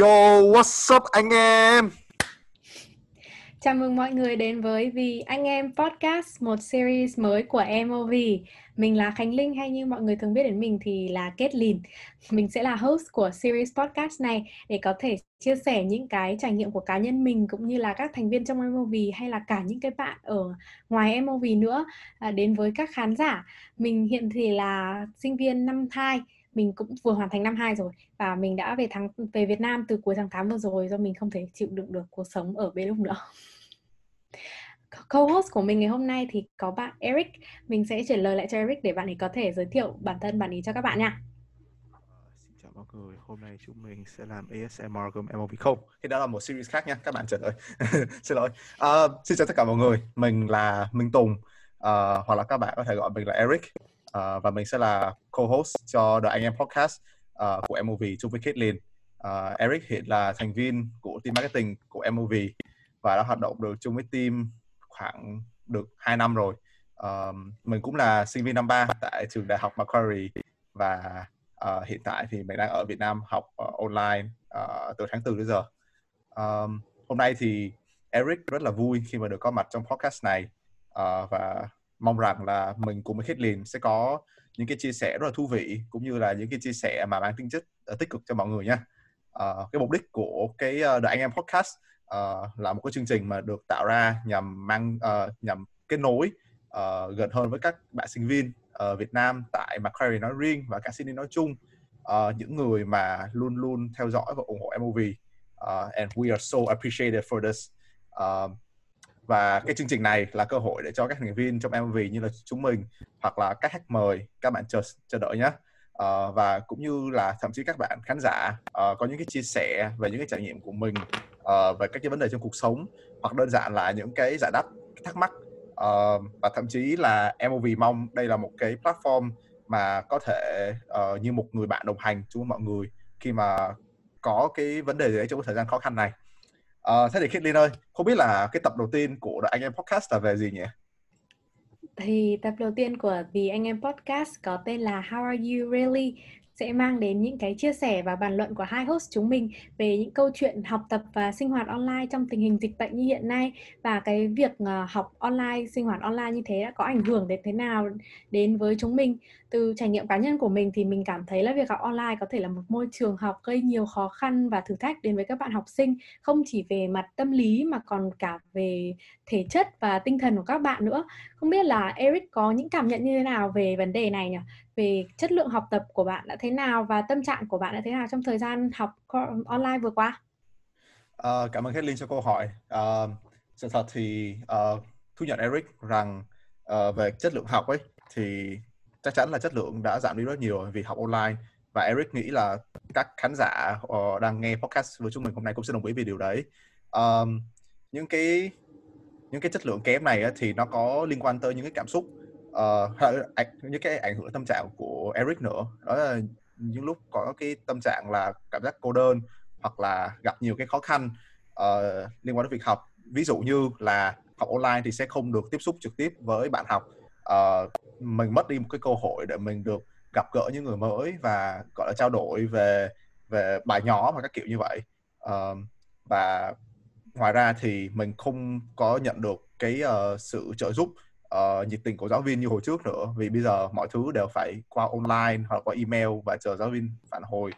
Yo, what's up anh em? Chào mừng mọi người đến với Vì Anh Em Podcast, một series mới của MOV. Mình là Khánh Linh hay như mọi người thường biết đến mình thì là Kết Lìn. Mình sẽ là host của series podcast này để có thể chia sẻ những cái trải nghiệm của cá nhân mình cũng như là các thành viên trong MOV hay là cả những cái bạn ở ngoài MOV nữa à, đến với các khán giả. Mình hiện thì là sinh viên năm thai mình cũng vừa hoàn thành năm 2 rồi và mình đã về tháng về Việt Nam từ cuối tháng 8 vừa rồi do mình không thể chịu đựng được cuộc sống ở bên lúc nữa. Co-host của mình ngày hôm nay thì có bạn Eric. Mình sẽ chuyển lời lại cho Eric để bạn ấy có thể giới thiệu bản thân bạn ấy cho các bạn nha. Ờ, xin chào mọi người, hôm nay chúng mình sẽ làm ASMR gồm MOV không. Thì đó là một series khác nha, các bạn trở lời. xin lỗi. Uh, xin chào tất cả mọi người, mình là Minh Tùng, uh, hoặc là các bạn có thể gọi mình là Eric. Uh, và mình sẽ là co-host cho The Anh Em Podcast uh, của MOV chung với Caitlin. Uh, Eric hiện là thành viên của team marketing của MOV và đã hoạt động được chung với team khoảng được 2 năm rồi. Um, mình cũng là sinh viên năm 3 tại trường đại học Macquarie và uh, hiện tại thì mình đang ở Việt Nam học uh, online uh, từ tháng 4 đến giờ. Um, hôm nay thì Eric rất là vui khi mà được có mặt trong podcast này uh, và mong rằng là mình cùng với Khiết sẽ có những cái chia sẻ rất là thú vị cũng như là những cái chia sẻ mà mang tính chất ờ, tích cực cho mọi người nha. Uh, cái mục đích của cái ờ, uh, The Anh Em Podcast uh, là một cái chương trình mà được tạo ra nhằm mang uh, nhằm kết nối uh, gần hơn với các bạn sinh viên ở Việt Nam tại Macquarie nói riêng và cả Sydney nói chung uh, những người mà luôn luôn theo dõi và ủng hộ MOV uh, and we are so appreciated for this uh, và cái chương trình này là cơ hội để cho các thành viên trong MV như là chúng mình hoặc là các khách mời các bạn chờ chờ đợi nhé uh, ờ, và cũng như là thậm chí các bạn khán giả uh, có những cái chia sẻ về những cái trải nghiệm của mình uh, về các cái vấn đề trong cuộc sống hoặc đơn giản là những cái giải đáp thắc mắc. Uh, và thậm chí là MOV mong đây là một cái platform mà có thể uh, như một người bạn đồng hành chung mọi người khi mà có cái vấn đề gì đấy trong cái thời gian khó khăn này uh, thế thì Khiết ơi không biết là cái tập đầu tiên của anh em podcast là về gì nhỉ thì tập đầu tiên của The Anh Em Podcast có tên là How Are You Really sẽ mang đến những cái chia sẻ và bàn luận của hai host chúng mình về những câu chuyện học tập và sinh hoạt online trong tình hình dịch bệnh như hiện nay và cái việc ờ, học online, sinh hoạt online như thế đã có ảnh hưởng đến thế nào đến với chúng mình. Từ trải nghiệm cá nhân của mình thì mình cảm thấy là việc học online có thể là một môi trường học gây nhiều khó khăn và thử thách đến với các bạn học sinh, không chỉ về mặt tâm lý mà còn cả về thể chất và tinh thần của các bạn nữa. Không biết là Eric có những cảm nhận như thế nào về vấn đề này nhỉ? về chất lượng học tập của bạn đã thế nào và tâm trạng của bạn đã thế nào trong thời gian học online vừa qua? Uh, cảm ơn Kathleen cho câu hỏi. Uh, sự thật thì ờ, uh, thu nhận Eric rằng uh, về chất lượng học ấy thì chắc chắn là chất lượng đã giảm đi rất nhiều vì học online. Và Eric nghĩ là các khán giả uh, đang nghe podcast với chúng mình hôm nay cũng sẽ đồng ý về điều đấy. Um, những cái những cái chất lượng kém này á, thì nó có liên quan tới những cái cảm xúc uh, những cái ảnh hưởng tâm trạng của Eric nữa. Đó là những lúc có cái tâm trạng là cảm giác cô đơn hoặc là gặp nhiều cái khó khăn uh, liên quan đến việc học. Ví dụ như là học online thì sẽ không được tiếp xúc trực tiếp với bạn học uh, mình mất đi một cái cơ hội để mình được gặp gỡ những người mới và gọi là trao đổi về về bài nhỏ và các kiểu như vậy. Uh, và ngoài ra thì mình không có nhận được cái uh, sự trợ giúp uh, nhiệt tình của giáo viên như hồi trước nữa. Vì bây giờ mọi thứ đều phải qua online hoặc qua email và chờ giáo viên phản hồi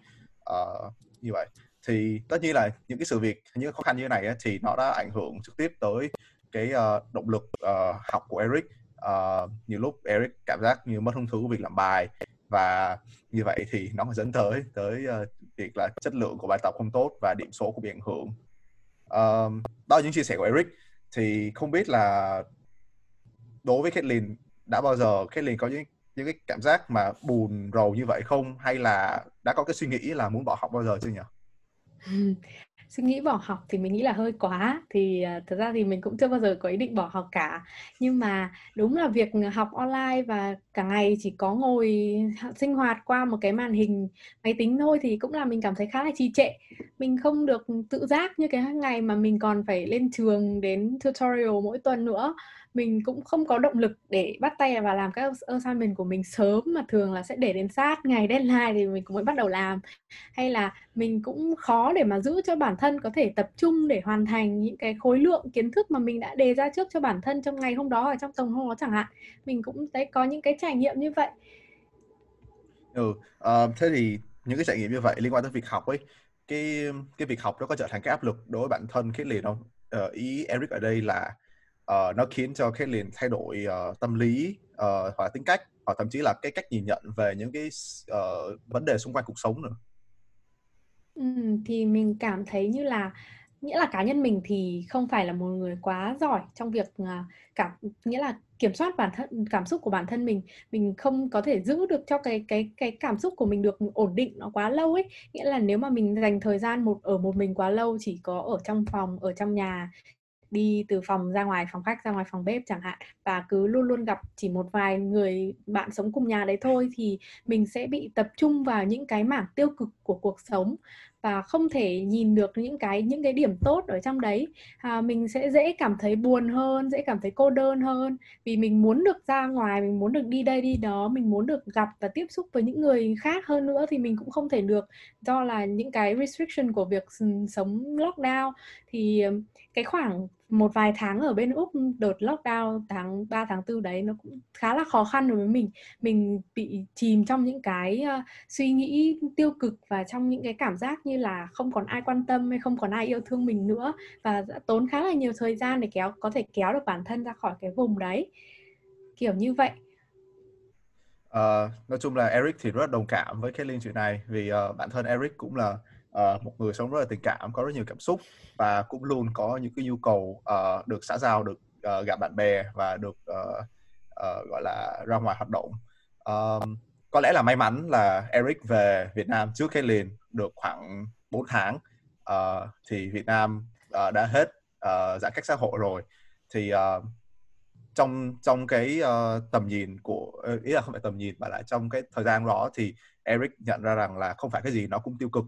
uh, như vậy. Thì tất nhiên là những cái sự việc những khó khăn như thế này ấy, thì nó đã ảnh hưởng trực tiếp tới cái uh, động lực uh, học của Eric uh, nhiều lúc Eric cảm giác như mất hứng thú việc làm bài. Và như vậy thì nó dẫn tới tới uh, việc là chất lượng của bài tập không tốt và điểm số cũng bị ảnh hưởng. Uh, đó là những chia sẻ của Eric. Thì không biết là đối với Caitlyn đã bao giờ Caitlyn có những những cái cảm giác mà buồn rầu như vậy không? Hay là đã có cái suy nghĩ là muốn bỏ học bao giờ chưa nhỉ? suy nghĩ bỏ học thì mình nghĩ là hơi quá. Thì à, uh, thực ra thì mình cũng chưa bao giờ có ý định bỏ học cả. Nhưng mà đúng là việc học online và cả ngày chỉ có ngồi sinh hoạt qua một cái màn hình máy tính thôi thì cũng là mình cảm thấy khá là trì trệ mình không được tự giác như cái ngày mà mình còn phải lên trường đến tutorial mỗi tuần nữa. Mình cũng không có động lực để bắt tay vào làm các assignment của mình sớm mà thường là sẽ để đến sát ngày deadline thì mình cũng mới bắt đầu làm. Hay là mình cũng khó để mà giữ cho bản thân có thể tập trung để hoàn thành những cái khối lượng kiến thức mà mình đã đề ra trước cho bản thân trong ngày hôm đó hoặc trong tuần hôm đó chẳng hạn. Mình cũng thấy có những cái trải nghiệm như vậy. Ừ uh, thế thì những cái trải nghiệm như vậy liên quan tới việc học ấy cái cái việc học nó có trở thành cái áp lực đối với bản thân Kết không? Uh, ý Eric ở đây là uh, nó khiến cho Kết thay đổi uh, tâm lý uh, hoặc là tính cách hoặc thậm chí là cái cách nhìn nhận về những cái uh, vấn đề xung quanh cuộc sống nữa. Ừ, thì mình cảm thấy như là nghĩa là cá nhân mình thì không phải là một người quá giỏi trong việc à, cảm, nghĩa là kiểm soát bản thân, cảm xúc của bản thân mình. Mình không có thể giữ được cho cái cái cái cảm xúc của mình được ổn định nó quá lâu ấy. Nghĩa là nếu mà mình dành thời gian một, ở một mình quá lâu, chỉ có ở trong phòng, ở trong nhà, đi từ phòng ra ngoài, phòng khách ra ngoài, phòng bếp chẳng hạn, và cứ luôn luôn gặp chỉ một vài người bạn sống cùng nhà đấy thôi, thì mình sẽ bị tập trung vào những cái mảng tiêu cực của cuộc sống và không thể nhìn được những cái những cái điểm tốt ở trong đấy. À, mình sẽ dễ cảm thấy buồn hơn dễ cảm thấy cô đơn hơn. Vì mình muốn được ra ngoài mình muốn được đi đây đi đó mình muốn được gặp và tiếp xúc với những người khác hơn nữa thì mình cũng không thể được. Do là những cái restriction của việc ừ, sống lockdown thì ừ, cái khoảng một vài tháng ở bên Úc đợt lockdown tháng 3 tháng 4 đấy nó cũng khá là khó khăn đối với mình. Mình bị chìm trong những cái uh, suy nghĩ tiêu cực và trong những cái cảm giác như là không còn ai quan tâm hay không còn ai yêu thương mình nữa và đã tốn khá là nhiều thời gian để kéo có thể kéo được bản thân ra khỏi cái vùng đấy. Kiểu như vậy. Uh, nói chung là Eric thì rất đồng cảm với cái liên chuyện này vì uh, bản thân Eric cũng là uh, một người sống rất là tình cảm có rất nhiều cảm xúc và cũng luôn có những cái nhu cầu uh, được xã giao được uh, gặp bạn bè và được uh, uh, gọi là ra ngoài hoạt động. Um, có lẽ là may mắn là Eric về Việt Nam trước khi liền được khoảng 4 tháng. Uh, thì Việt Nam uh, đã hết uh, giãn cách xã hội rồi. Thì uh, trong trong cái uh, tầm nhìn của ý là không phải tầm nhìn mà là trong cái thời gian đó thì Eric nhận ra rằng là không phải cái gì nó cũng tiêu cực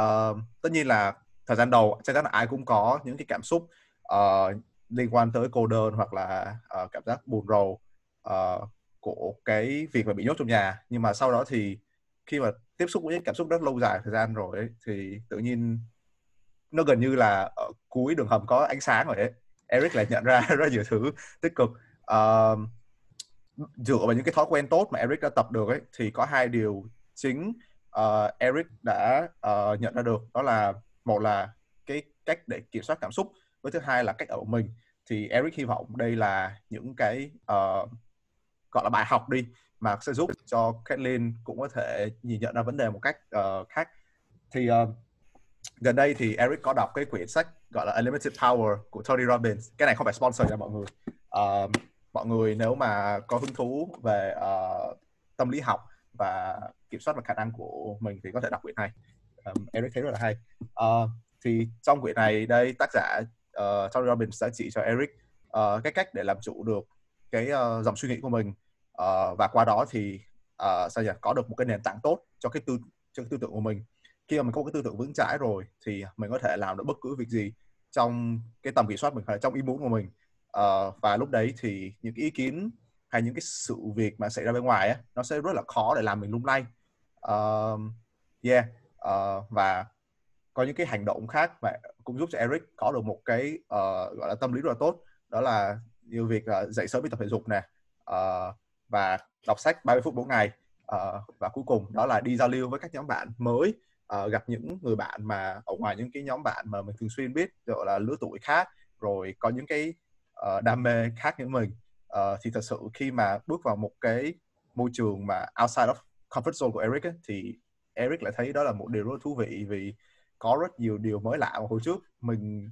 uh, tất nhiên là thời gian đầu chắc chắn là ai cũng có những cái cảm xúc uh, liên quan tới cô đơn hoặc là uh, cảm giác buồn rầu uh, của cái việc mà bị nhốt trong nhà. Nhưng mà sau đó thì khi mà tiếp xúc với những cảm xúc rất lâu dài thời gian rồi ấy, thì tự nhiên nó gần như là ở cuối đường hầm có ánh sáng rồi đấy Eric lại nhận ra rất nhiều thứ tích cực. Uh, dựa vào những cái thói quen tốt mà Eric đã tập được ấy thì có hai điều chính uh, Eric đã uh, nhận ra được đó là một là cái cách để kiểm soát cảm xúc với thứ hai là cách ở mình. Thì Eric hy vọng đây là những cái uh, gọi là bài học đi mà sẽ giúp cho Kathleen cũng có thể nhìn nhận ra vấn đề một cách uh, khác. Thì uh, gần đây thì Eric có đọc cái quyển sách gọi là Unlimited Power của Tony Robbins. Cái này không phải sponsor nha mọi người. Uh, mọi người nếu mà có hứng thú về uh, tâm lý học và kiểm soát và khả năng của mình thì có thể đọc quyển này. Um, Eric thấy rất là hay. Uh, thì trong quyển này đây tác giả uh, Tony Robbins đã chỉ cho Eric uh, cái cách để làm chủ được cái uh, dòng suy nghĩ của mình. Uh, và qua đó thì uh, sao nhỉ có được một cái nền tảng tốt cho cái tư cho cái tư tưởng của mình. Khi mà mình có cái tư tưởng vững chãi rồi thì mình có thể làm được bất cứ việc gì trong cái tầm kiểm soát mình hay trong ý muốn của mình. Uh, và lúc đấy thì những cái ý kiến hay những cái sự việc mà xảy ra bên ngoài á nó sẽ rất là khó để làm mình lung lay. Uh, yeah uh, và có những cái hành động khác mà cũng giúp cho Eric có được một cái uh, gọi là tâm lý rất là tốt đó là như việc uh, dậy sớm đi tập thể dục nè uh, và đọc sách 30 phút mỗi ngày uh, và cuối cùng đó là đi giao lưu với các nhóm bạn mới uh, gặp những người bạn mà ở ngoài những cái nhóm bạn mà mình thường xuyên biết gọi là lứa tuổi khác rồi có những cái uh, đam mê khác như mình uh, thì thật sự khi mà bước vào một cái môi trường mà outside of comfort zone của Eric ấy, thì Eric lại thấy đó là một điều rất thú vị vì có rất nhiều điều mới lạ mà hồi trước. Mình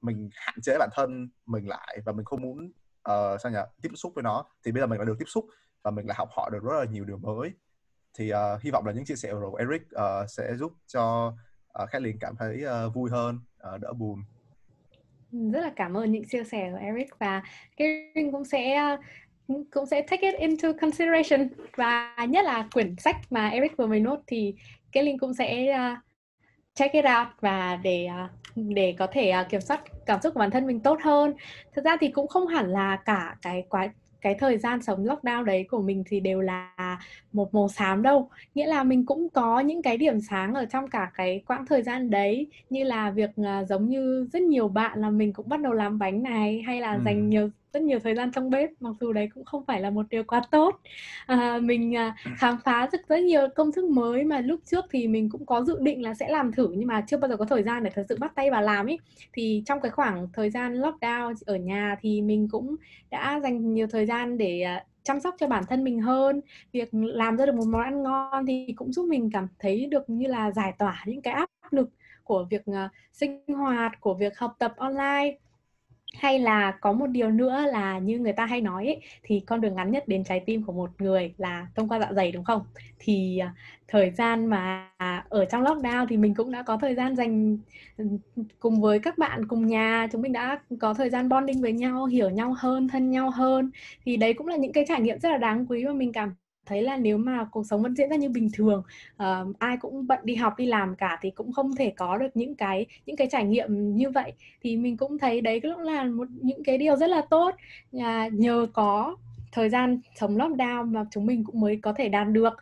mình hạn chế bản thân mình lại và mình không muốn uh, sao nhỉ tiếp xúc với nó. Thì bây giờ mình đã được tiếp xúc và mình lại học hỏi được rất là nhiều điều mới. Thì uh, hy vọng là những chia sẻ của Eric uh, sẽ giúp cho uh, khách liền cảm thấy uh, vui hơn uh, đỡ buồn rất là cảm ơn những chia sẻ của Eric và Karen cũng sẽ ờ, cũng sẽ take it into consideration. Và nhất là quyển sách mà Eric vừa mới nốt thì Kathleen cũng sẽ uh, check it out và để ờ, để có thể kiểm soát cảm xúc của bản thân mình tốt hơn. Thực ra thì cũng không hẳn là cả cái quá cái thời gian sống lockdown đấy của mình thì đều là một màu xám đâu nghĩa là mình cũng có những cái điểm sáng ở trong cả cái quãng thời gian đấy như là việc uh, giống như rất nhiều bạn là mình cũng bắt đầu làm bánh này hay là ừ. dành nhiều rất nhiều thời gian trong bếp mặc dù đấy cũng không phải là một điều quá tốt. À, mình à, khám phá rất rất nhiều công thức mới mà lúc trước thì mình cũng có dự định là sẽ làm thử nhưng mà chưa bao giờ có thời gian để thật sự bắt tay vào làm ấy thì trong cái khoảng thời gian lockdown ở nhà thì mình cũng đã dành nhiều thời gian để à, chăm sóc cho bản thân mình hơn. Việc làm ra được một món ăn ngon thì cũng giúp mình cảm thấy được như là giải tỏa những cái áp lực của việc uh, sinh hoạt của việc học tập online hay là có một điều nữa là như người ta hay nói ấy, thì con đường ngắn nhất đến trái tim của một người là thông qua dạ dày đúng không? Thì à, thời gian mà ở trong lockdown thì mình cũng đã có thời gian dành cùng với các bạn cùng nhà chúng mình đã có thời gian bonding với nhau hiểu nhau hơn thân nhau hơn. Thì đấy cũng là những cái trải nghiệm rất là đáng quý mà mình cảm thấy là nếu mà cuộc sống vẫn diễn ra như bình thường uh, ai cũng bận đi học đi làm cả thì cũng không thể có được những cái những cái trải nghiệm như vậy. Thì mình cũng thấy đấy cũng là một những cái điều rất là tốt. Uh, nhờ có thời gian sống lockdown mà chúng mình cũng mới có thể đạt được.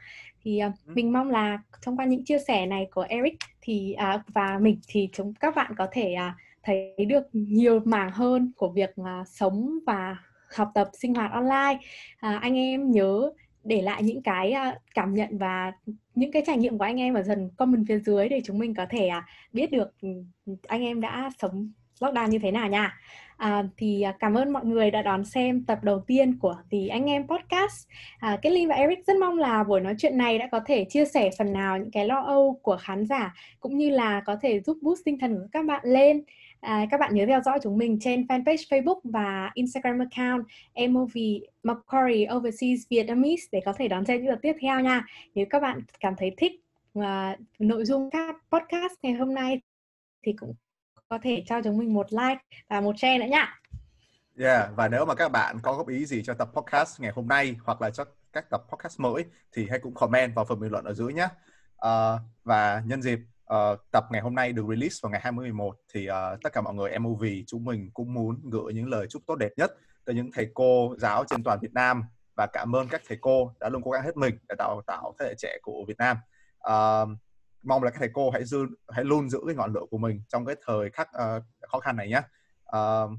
Thì uh, mình mong là thông qua những chia sẻ này của Eric thì uh, và mình thì chúng các bạn có thể uh, thấy được nhiều mảng hơn của việc uh, sống và học tập sinh hoạt online. À, anh em nhớ để lại những cái cảm nhận và những cái trải nghiệm của anh em ở dần comment phía dưới để chúng mình có thể à, biết được ừ, anh em đã sống lockdown như thế nào nha. À, thì à, cảm ơn mọi người đã đón xem tập đầu tiên của The Anh Em Podcast. À, Kết và Eric rất mong là buổi nói chuyện này đã có thể chia sẻ phần nào những cái lo âu của khán giả cũng như là có thể giúp boost tinh thần của các bạn lên. À, các bạn nhớ theo dõi chúng mình trên fanpage Facebook và Instagram account MOV Macquarie Overseas Vietnamese để có thể đón xem những tập tiếp theo nha. Nếu các bạn cảm thấy thích uh, nội dung các podcast ngày hôm nay thì cũng có thể cho chúng mình một like và một share nữa nha. Yeah, và nếu mà các bạn có góp ý gì cho tập podcast ngày hôm nay hoặc là cho các tập podcast mới thì hãy cũng comment vào phần bình luận ở dưới nhé. Uh, ờ, và nhân dịp uh, tập ngày hôm nay được release vào ngày 20 11 thì uh, tất cả mọi người MOV chúng mình cũng muốn gửi những lời chúc tốt đẹp nhất tới những thầy cô giáo trên toàn Việt Nam và cảm ơn các thầy cô đã luôn cố gắng hết mình để đào tạo thế hệ trẻ của Việt Nam. Uh, mong là các thầy cô hãy dư hãy luôn giữ cái ngọn lửa của mình trong cái thời khắc uh, khó khăn này nhé. Uh,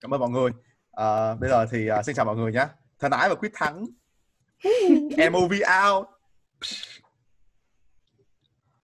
cảm ơn mọi người. Uh, bây giờ thì uh, xin chào mọi người nhé. Thân ái và quyết thắng. MOV out.